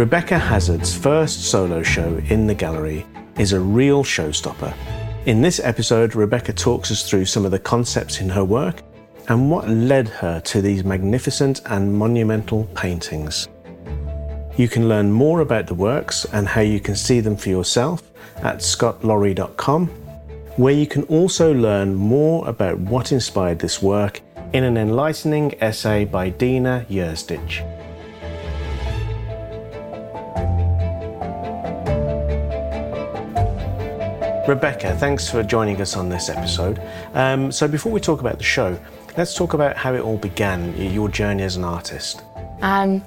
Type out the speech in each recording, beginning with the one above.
Rebecca Hazard's first solo show in the gallery is a real showstopper. In this episode, Rebecca talks us through some of the concepts in her work and what led her to these magnificent and monumental paintings. You can learn more about the works and how you can see them for yourself at scottlawrie.com, where you can also learn more about what inspired this work in an enlightening essay by Dina Yersdich. Rebecca, thanks for joining us on this episode. Um, so, before we talk about the show, let's talk about how it all began, your journey as an artist. Um,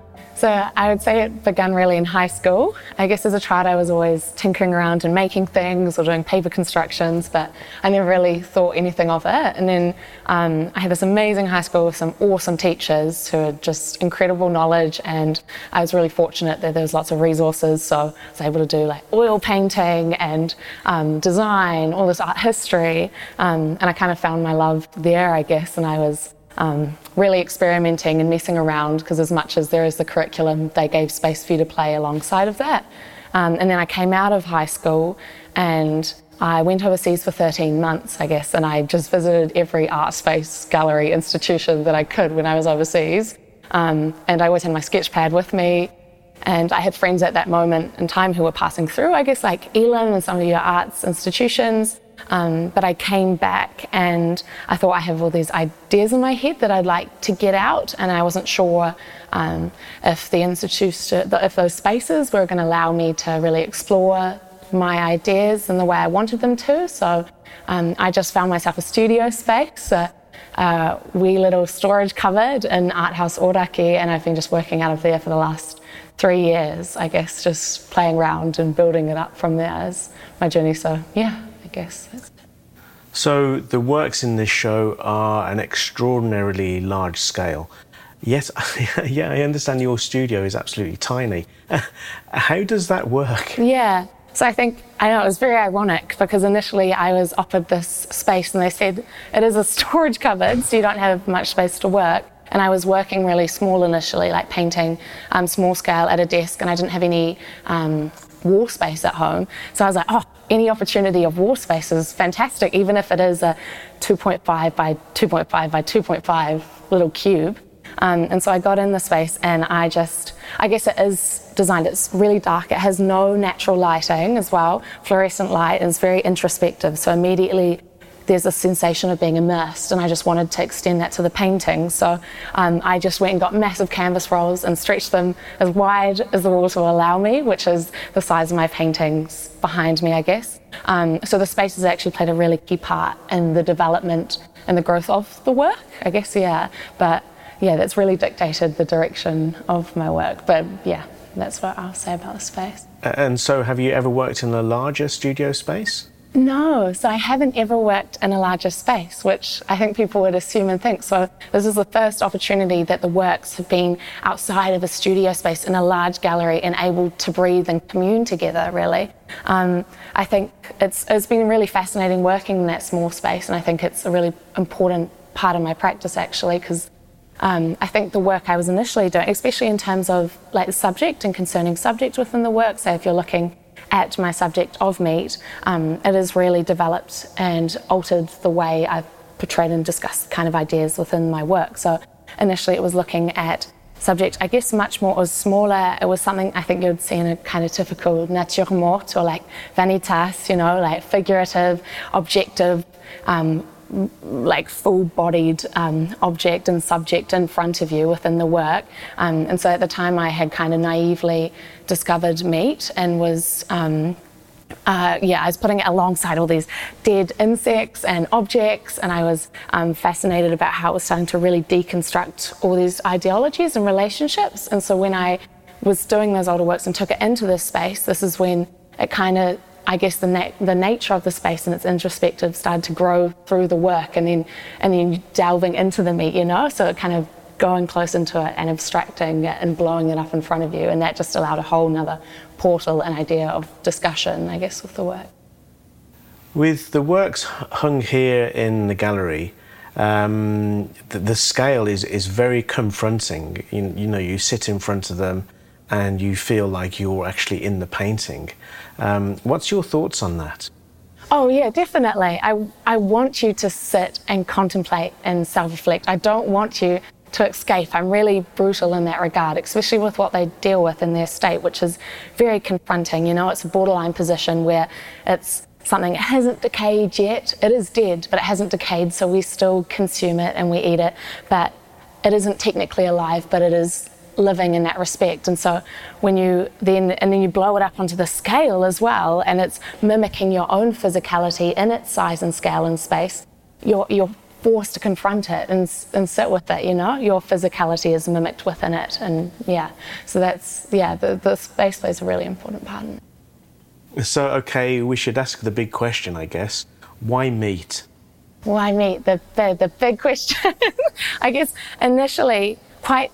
so I would say it began really in high school. I guess as a child, I was always tinkering around and making things or doing paper constructions, but I never really thought anything of it. And then um, I had this amazing high school with some awesome teachers who had just incredible knowledge, and I was really fortunate that there was lots of resources. So I was able to do like oil painting and um, design, all this art history, um, and I kind of found my love there, I guess. And I was um, really experimenting and messing around because as much as there is the curriculum, they gave space for you to play alongside of that. Um, and then I came out of high school and I went overseas for 13 months, I guess, and I just visited every art space, gallery, institution that I could when I was overseas. Um, and I always had my sketch pad with me. And I had friends at that moment in time who were passing through, I guess, like Elam and some of your arts institutions. Um, but I came back and I thought I have all these ideas in my head that I'd like to get out, and I wasn't sure um, if the institute, if those spaces were going to allow me to really explore my ideas in the way I wanted them to. So um, I just found myself a studio space, a, a wee little storage cupboard in Art House Oraki, and I've been just working out of there for the last three years, I guess, just playing around and building it up from there as my journey. So yeah guess. So the works in this show are an extraordinarily large scale. Yes, yeah, I understand your studio is absolutely tiny. How does that work? Yeah. So I think I know it was very ironic because initially I was offered this space and they said it is a storage cupboard, so you don't have much space to work. And I was working really small initially, like painting um, small scale at a desk, and I didn't have any um, wall space at home. So I was like, oh, any opportunity of wall space is fantastic, even if it is a 2.5 by 2.5 by 2.5 little cube. Um, and so I got in the space and I just, I guess it is designed, it's really dark. It has no natural lighting as well. Fluorescent light is very introspective. So immediately there's a sensation of being immersed, and I just wanted to extend that to the painting. So um, I just went and got massive canvas rolls and stretched them as wide as the walls will allow me, which is the size of my paintings behind me, I guess. Um, so the space has actually played a really key part in the development and the growth of the work, I guess, yeah. But yeah, that's really dictated the direction of my work. But yeah, that's what I'll say about the space. And so, have you ever worked in a larger studio space? No, so I haven't ever worked in a larger space, which I think people would assume and think. So this is the first opportunity that the works have been outside of a studio space in a large gallery and able to breathe and commune together, really. Um, I think it's, it's been really fascinating working in that small space, and I think it's a really important part of my practice actually, because um, I think the work I was initially doing, especially in terms of like the subject and concerning subject within the work, so if you're looking at my subject of meat, um, it has really developed and altered the way I've portrayed and discussed kind of ideas within my work. So initially it was looking at subject, I guess much more or smaller. It was something I think you'd see in a kind of typical nature morte or like vanitas, you know, like figurative, objective, um, like full bodied um, object and subject in front of you within the work. Um, and so at the time, I had kind of naively discovered meat and was. Um, uh, yeah, I was putting it alongside all these dead insects and objects, and I was um, fascinated about how it was starting to really deconstruct all these ideologies and relationships. And so when I was doing those older works and took it into this space, this is when it kind of I guess the, the nature of the space and its introspective started to grow through the work and then and then delving into the meat, you know, so it kind of going close into it and abstracting it and blowing it up in front of you and that just allowed a whole nother portal and idea of discussion, I guess, with the work. With the works hung here in the gallery, um, the, the, scale is, is very confronting. You, you know, you sit in front of them and you feel like you're actually in the painting. Um, what's your thoughts on that? Oh yeah, definitely. I I want you to sit and contemplate and self-reflect. I don't want you to escape. I'm really brutal in that regard, especially with what they deal with in their state, which is very confronting. You know, it's a borderline position where it's something that hasn't decayed yet. It is dead, but it hasn't decayed, so we still consume it and we eat it. But it isn't technically alive, but it is living in that respect. And so when you then and then you blow it up onto the scale as well, and it's mimicking your own physicality in its size and scale and space, you're you're forced to confront it and, and sit with it you know? Your physicality is mimicked within it and yeah. So that's yeah the, the space plays a really important part in it. So okay we should ask the big question i guess. Why meat? Why meat? The, the, the big question. I guess initially quite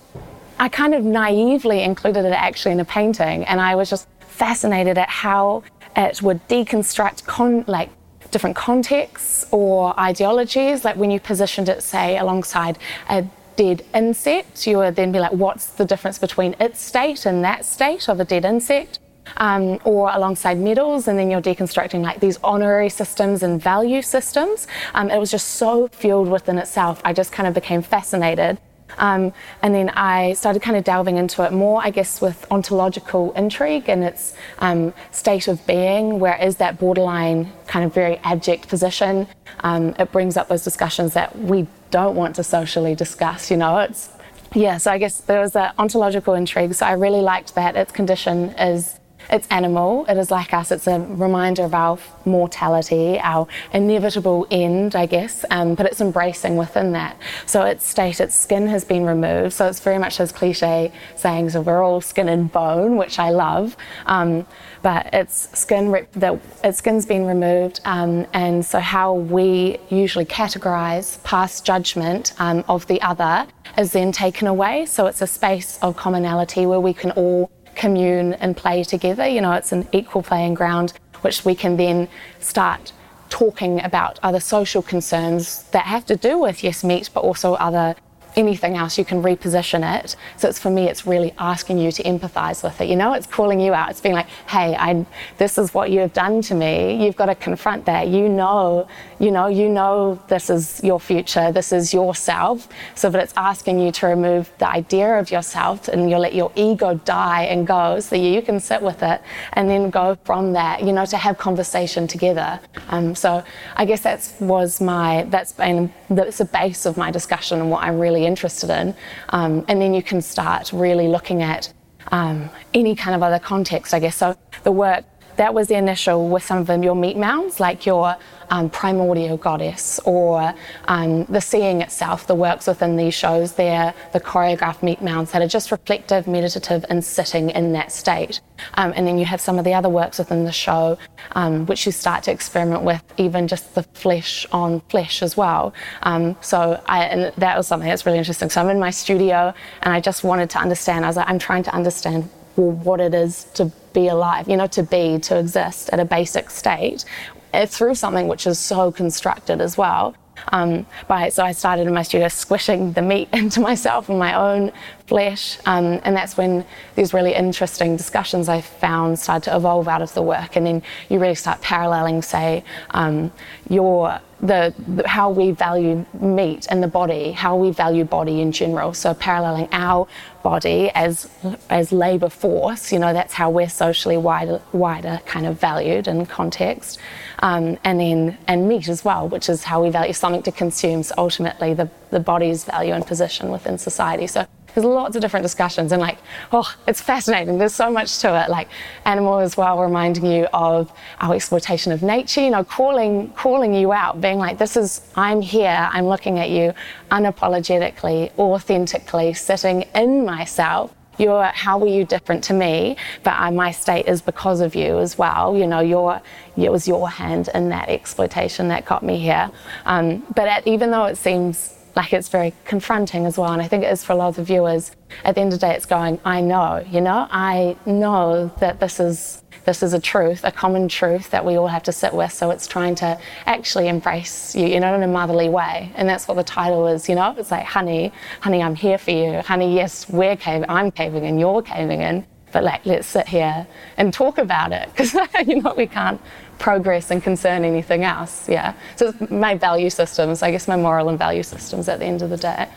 I kind of naively included it actually in a painting, and I was just fascinated at how it would deconstruct con- like different contexts or ideologies. Like when you positioned it, say, alongside a dead insect, you would then be like, what's the difference between its state and that state of a dead insect? Um, or alongside medals, and then you're deconstructing like these honorary systems and value systems. Um, it was just so fueled within itself. I just kind of became fascinated um, and then I started kind of delving into it more, I guess, with ontological intrigue and its um, state of being, where is that borderline kind of very abject position. Um, it brings up those discussions that we don't want to socially discuss, you know, it's yeah, so I guess there was an ontological intrigue. So I really liked that its condition is it's animal, it is like us, it's a reminder of our mortality, our inevitable end, I guess, um, but it's embracing within that. So its state, its skin has been removed, so it's very much those cliche sayings of we're all skin and bone, which I love. Um, but its skin, rep- the, its skin's been removed, um, and so how we usually categorize past judgment um, of the other is then taken away. So it's a space of commonality where we can all commune and play together. You know, it's an equal playing ground, which we can then start talking about other social concerns that have to do with yes meat, but also other anything else, you can reposition it. So it's for me, it's really asking you to empathize with it. You know, it's calling you out. It's being like, hey, I, this is what you have done to me. You've got to confront that. You know, you know, you know, this is your future. This is yourself. So, but it's asking you to remove the idea of yourself and you let your ego die and go, so you can sit with it and then go from that. You know, to have conversation together. Um, so I guess that was my that's been that's the base of my discussion and what I'm really interested in. Um, and then you can start really looking at um, any kind of other context, I guess. So the work that was the initial with some of them, your meat mounds, like your um, primordial goddess or um, the seeing itself, the works within these shows, they're the choreographed meat mounds that are just reflective, meditative, and sitting in that state. Um, and then you have some of the other works within the show, um, which you start to experiment with, even just the flesh on flesh as well. Um, so I, that was something that's really interesting. So I'm in my studio and I just wanted to understand, I was like, I'm trying to understand well, what it is to be alive, you know, to be, to exist at a basic state uh, through something which is so constructed as well. Um, by, so I started in my studio squishing the meat into myself and my own flesh, um, and that's when these really interesting discussions I found started to evolve out of the work, and then you really start paralleling, say, um, your the, the, how we value meat and the body, how we value body in general. So paralleling our body as as labour force, you know, that's how we're socially wider, wider kind of valued in context, um, and then and meat as well, which is how we value something to consume. So ultimately, the the body's value and position within society. So there's lots of different discussions and like oh it's fascinating. There's so much to it. Like animal as well reminding you of our exploitation of nature you know calling calling you out being like this is i'm here i'm looking at you unapologetically authentically sitting in myself. You're how were you different to me but I, my state is because of you as well. You know your it was your hand in that exploitation that got me here. Um, but at, even though it seems like it's very confronting as well. And I think it is for a lot of the viewers. At the end of the day, it's going, I know, you know, I know that this is this is a truth, a common truth that we all have to sit with. So it's trying to actually embrace you, you know, in a motherly way. And that's what the title is, you know. It's like, honey, honey, I'm here for you. Honey, yes, we're caving, I'm caving in, you're caving in. But like let's sit here and talk about it because you know we can't progress and concern anything else. Yeah. So my value systems, I guess my moral and value systems at the end of the day.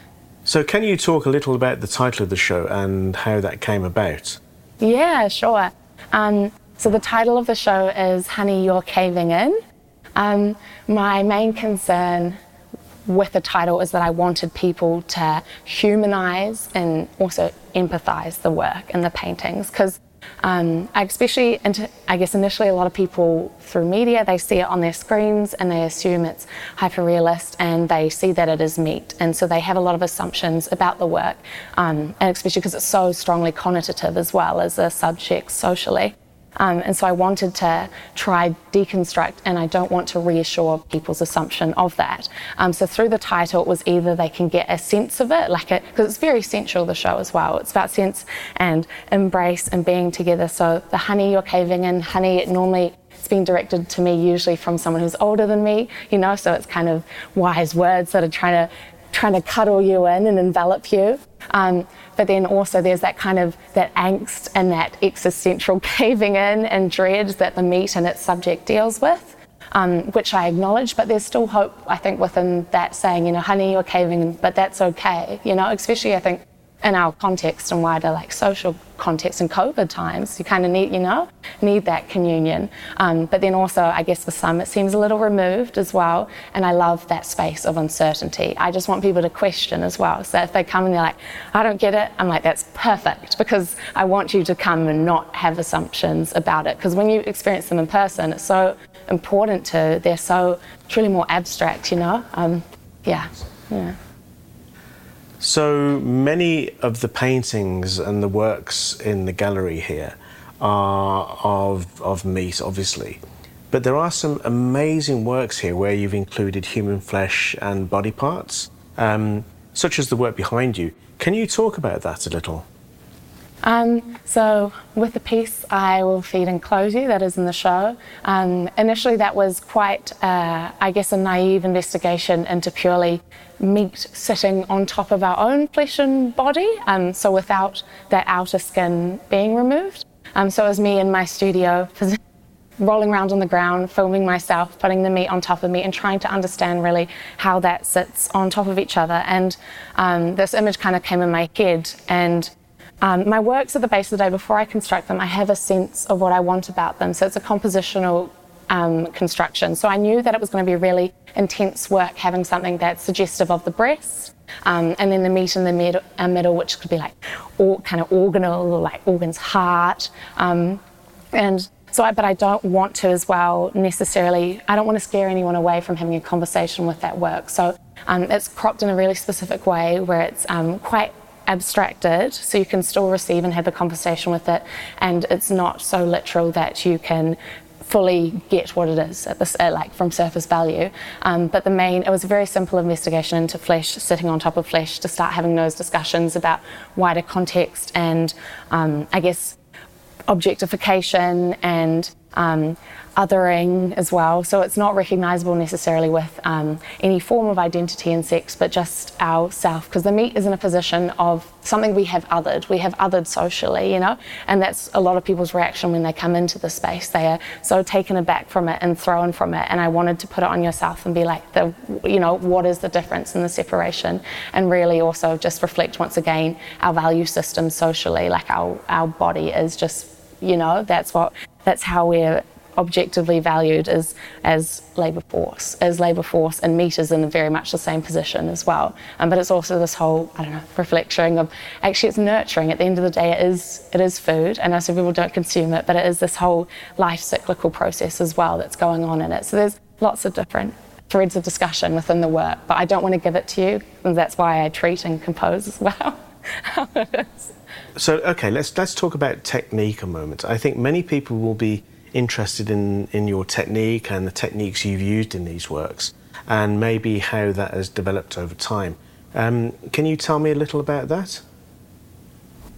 So can you talk a little about the title of the show and how that came about? Yeah, sure. Um, so the title of the show is Honey, You're Caving In. Um, my main concern with the title is that I wanted people to humanize and also empathize the work and the paintings because um, especially, and I guess initially a lot of people through media, they see it on their screens and they assume it's hyper realist and they see that it is meat. And so they have a lot of assumptions about the work, um, and especially because it's so strongly connotative as well as a subject socially. Um, and so I wanted to try deconstruct, and I don't want to reassure people's assumption of that. Um, so through the title, it was either they can get a sense of it, like it, because it's very sensual, the show as well. It's about sense and embrace and being together. So the honey you're caving in, honey, it normally it's been directed to me usually from someone who's older than me, you know, so it's kind of wise words that are trying to trying to cuddle you in and envelop you. Um, but then also there's that kind of that angst and that existential caving in and dread that the meat and its subject deals with. Um, which I acknowledge, but there's still hope, I think, within that saying, you know, honey, you're caving, but that's okay, you know, especially I think in our context and wider like social context and COVID times. You kind of need, you know, need that communion. Um, but then also, I guess for some, it seems a little removed as well. And I love that space of uncertainty. I just want people to question as well. So if they come and they're like, I don't get it, I'm like, that's perfect because I want you to come and not have assumptions about it. Because when you experience them in person, it's so important to, they're so truly more abstract, you know? Um, yeah, yeah. So many of the paintings and the works in the gallery here are of, of meat, obviously. But there are some amazing works here where you've included human flesh and body parts, um, such as the work behind you. Can you talk about that a little? Um, so, with the piece, I will feed and clothe you, that is in the show. Um, initially, that was quite, uh, I guess, a naive investigation into purely meat sitting on top of our own flesh and body, um, so without that outer skin being removed. Um, so, it was me in my studio. rolling around on the ground, filming myself, putting the meat on top of me, and trying to understand really how that sits on top of each other. And um, this image kind of came in my head, and um, my works at the base of the day, before I construct them, I have a sense of what I want about them. So it's a compositional um, construction. So I knew that it was going to be really intense work having something that's suggestive of the breast. Um, and then the meat in the mid- uh, middle, which could be like all, kind of organal, like organs, heart. Um, and so, I, but I don't want to as well necessarily, I don't want to scare anyone away from having a conversation with that work. So um, it's cropped in a really specific way where it's um, quite abstracted so you can still receive and have a conversation with it and it's not so literal that you can fully get what it is at this, like from surface value. Um, but the main, it was a very simple investigation into flesh, sitting on top of flesh, to start having those discussions about wider context and um, I guess objectification and um, othering as well. So it's not recognizable necessarily with um, any form of identity and sex, but just our self, because the meat is in a position of something we have othered. We have othered socially, you know, and that's a lot of people's reaction when they come into the space. They are so taken aback from it and thrown from it. And I wanted to put it on yourself and be like, the, you know, what is the difference in the separation? And really also just reflect once again our value system socially, like our, our body is just you know that's what that's how we're objectively valued as as labour force, as labour force, and meat is in very much the same position as well. Um, but it's also this whole I don't know reflection of actually it's nurturing. At the end of the day, it is it is food. I know people don't consume it, but it is this whole life cyclical process as well that's going on in it. So there's lots of different threads of discussion within the work, but I don't want to give it to you, and that's why I treat and compose as well. so okay, let's let's talk about technique a moment. I think many people will be interested in, in your technique and the techniques you've used in these works and maybe how that has developed over time. Um, can you tell me a little about that?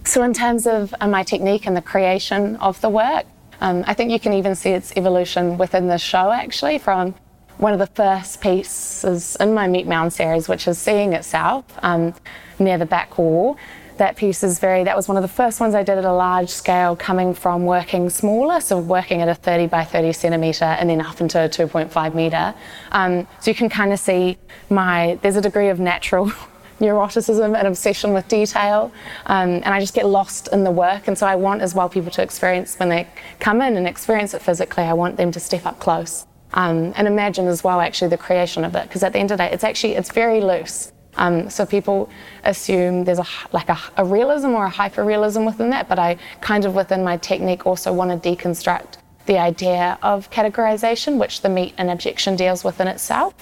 So, in terms of uh, my technique and the creation of the work, um, I think you can even see its evolution within the show actually from one of the first pieces in my Meat Mound series, which is seeing itself um, near the back wall that piece is very, that was one of the first ones I did at a large scale, coming from working smaller, so working at a 30 by 30 centimetre and then up into a 2.5 metre. Um, so you can kind of see my, there's a degree of natural neuroticism and obsession with detail, um, and I just get lost in the work. And so I want as well people to experience when they come in and experience it physically. I want them to step up close um, and imagine as well actually the creation of it, because at the end of the day, it's actually it's very loose. Um, so people assume there's a like a, a realism or a hyperrealism within that, but I kind of within my technique also want to deconstruct the idea of categorization, which the meat and abjection deals with in itself.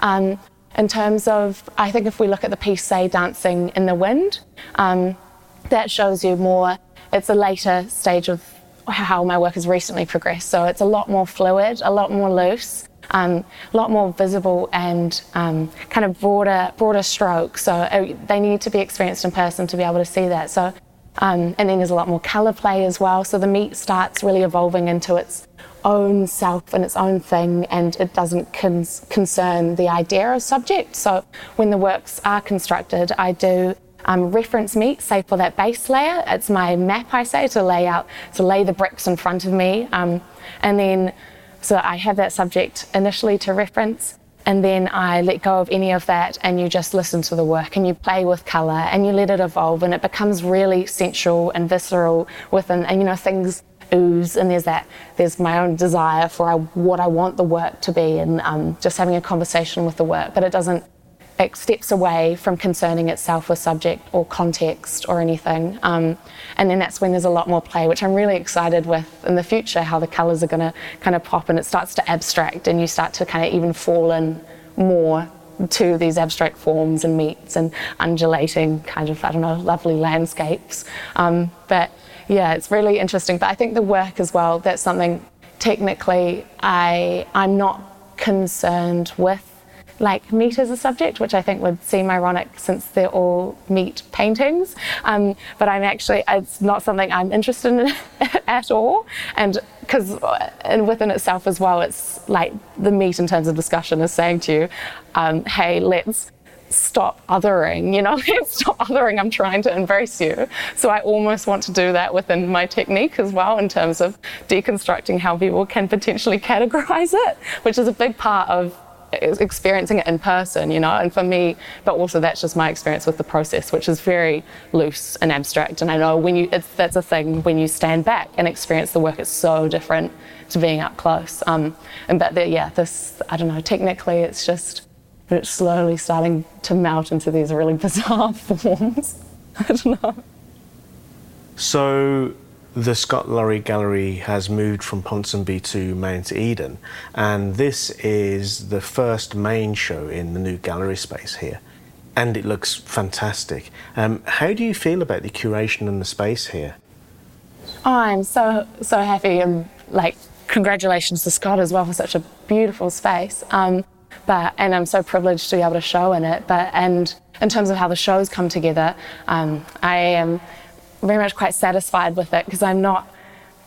Um, in terms of, I think if we look at the piece, say, Dancing in the Wind, um, that shows you more, it's a later stage of how my work has recently progressed. So it's a lot more fluid, a lot more loose a lot more visible and um, kind of broader, broader strokes. So uh, they need to be experienced in person to be able to see that. So, um, and then there's a lot more color play as well. So the meat starts really evolving into its own self and its own thing, and it doesn't con- concern the idea of subject. So when the works are constructed, I do um, reference meat, say for that base layer. It's my map, I say, to lay out, to lay the bricks in front of me. Um, and then so I have that subject initially to reference, and then I let go of any of that, and you just listen to the work and you play with color and you let it evolve, and it becomes really sensual and visceral within, and you know, things ooze, and there's that, there's my own desire for what I want the work to be, and um, just having a conversation with the work, but it doesn't it steps away from concerning itself with subject or context or anything. Um, and then that's when there's a lot more play, which I'm really excited with in the future, how the colours are going to kind of pop and it starts to abstract and you start to kind of even fall in more to these abstract forms and meats and undulating kind of, I don't know, lovely landscapes. Um, but yeah, it's really interesting. But I think the work as well, that's something technically I, I'm not concerned with like meat as a subject, which I think would seem ironic since they're all meat paintings. Um, but I'm actually, it's not something I'm interested in at all. And because and within itself as well, it's like the meat in terms of discussion is saying to you, um, hey, let's stop othering, you know, let's stop othering, I'm trying to embrace you. So I almost want to do that within my technique as well in terms of deconstructing how people can potentially categorize it, which is a big part of experiencing it in person, you know, and for me, but also that's just my experience with the process, which is very loose and abstract. And I know when you, that's a thing when you stand back and experience the work, it's so different to being up close. Um, and but the, yeah, this, I don't know, technically it's just, it's slowly starting to melt into these really bizarre forms. I don't know. So the Scott Lawrie Gallery has moved from Ponsonby to Mount Eden, and this is the first main show in the new gallery space here. And it looks fantastic. Um, how do you feel about the curation and the space here? Oh, I'm so so happy and like congratulations to Scott as well for such a beautiful space. Um, but and I'm so privileged to be able to show in it. But and in terms of how the shows come together, um, I am very much quite satisfied with it because I'm not,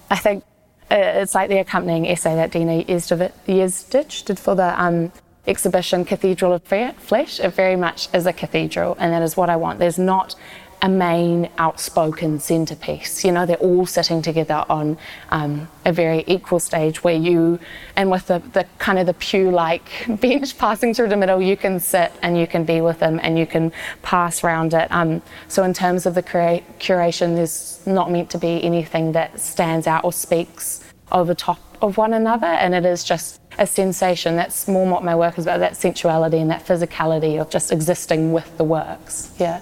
I think it's like the accompanying essay that Dina Yezdich did for the um, exhibition Cathedral of Flesh. It very much is a cathedral, and that is what I want. There's not a main outspoken centerpiece. You know, they're all sitting together on um, a very equal stage where you, and with the, the kind of the pew like bench passing through the middle, you can sit and you can be with them and you can pass around it. Um, so, in terms of the cura- curation, there's not meant to be anything that stands out or speaks over top of one another, and it is just a sensation. That's more what my work is about that sensuality and that physicality of just existing with the works. Yeah.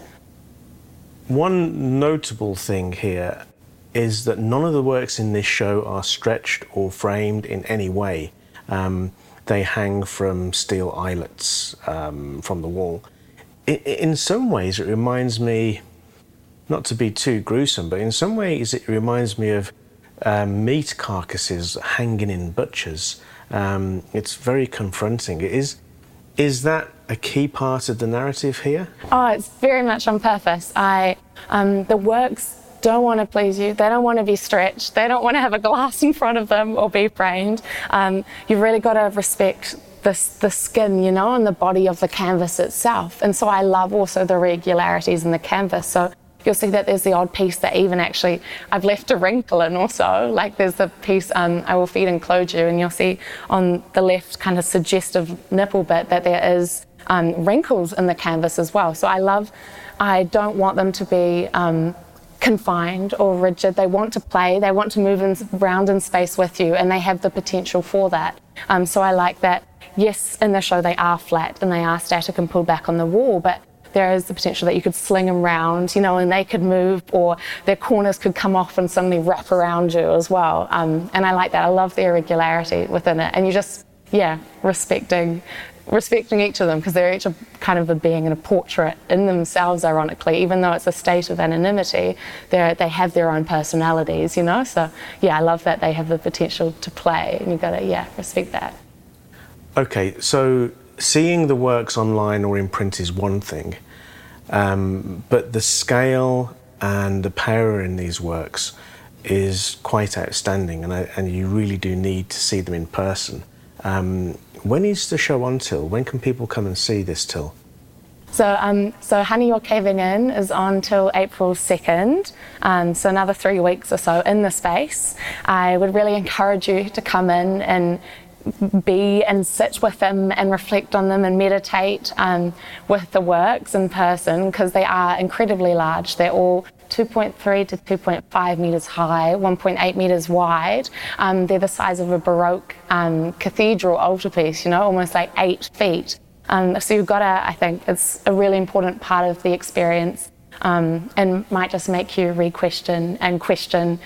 One notable thing here is that none of the works in this show are stretched or framed in any way. Um, they hang from steel eyelets um, from the wall. In, some ways, it reminds me, not to be too gruesome, but in some ways, it reminds me of um, meat carcasses hanging in butchers. Um, it's very confronting. It is. Is that a key part of the narrative here? Oh, it's very much on purpose. I um, the works don't want to please you. They don't want to be stretched. They don't want to have a glass in front of them or be framed. Um, you've really got to respect the, the skin, you know, and the body of the canvas itself. And so I love also the regularities in the canvas. So you'll see that there's the odd piece that even actually I've left a wrinkle in also. Like there's the piece um, I will feed and clothe you, and you'll see on the left kind of suggestive nipple bit that there is um, wrinkles in the canvas as well. So I love, I don't want them to be um, confined or rigid. They want to play, they want to move in, around in space with you, and they have the potential for that. Um, so I like that. Yes, in the show they are flat and they are static and pulled back on the wall, but there is the potential that you could sling them around, you know, and they could move, or their corners could come off and suddenly wrap around you as well. Um, and I like that. I love the irregularity within it, and you just, yeah, respecting respecting each of them because they're each a, kind of a being and a portrait in themselves, ironically, even though it's a state of anonymity, they have their own personalities, you know? So, yeah, I love that they have the potential to play, and you've got to, yeah, respect that. Okay, so seeing the works online or in print is one thing, um, but the scale and the power in these works is quite outstanding, and, I, and you really do need to see them in person. Um, when is the show on till? When can people come and see this till? So, um, so Honey, You're Caving In is on till April 2nd, um, so another three weeks or so in the space. I would really encourage you to come in and be and sit with them and reflect on them and meditate um, with the works in person because they are incredibly large. They're all 2.3 to 2.5 metres high, 1.8 metres wide. Um, they're the size of a Baroque um, cathedral altarpiece, you know, almost like eight feet. Um, so you've got to, I think, it's a really important part of the experience um, and might just make you re-question and question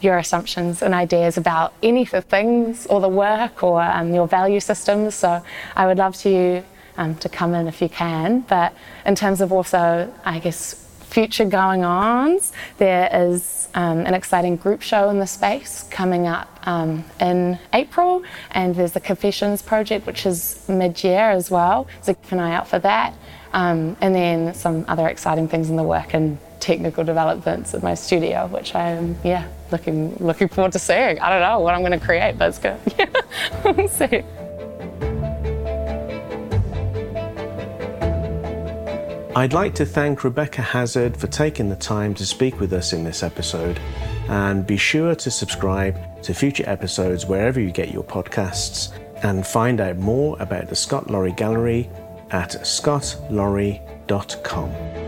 your assumptions and ideas about any of the things or the work or um, your value systems. So I would love to um, to come in if you can. But in terms of also, I guess, future going ons, there is um, an exciting group show in the space coming up um, in April, and there's the Confessions project, which is mid year as well. So keep an eye out for that. Um, and then some other exciting things in the work and technical developments at my studio, which I'm yeah looking looking forward to seeing. I don't know what I'm going to create, but it's good. Yeah, we'll see. I'd like to thank Rebecca Hazard for taking the time to speak with us in this episode, and be sure to subscribe to future episodes wherever you get your podcasts, and find out more about the Scott Lawrie Gallery at scottlawrie.com.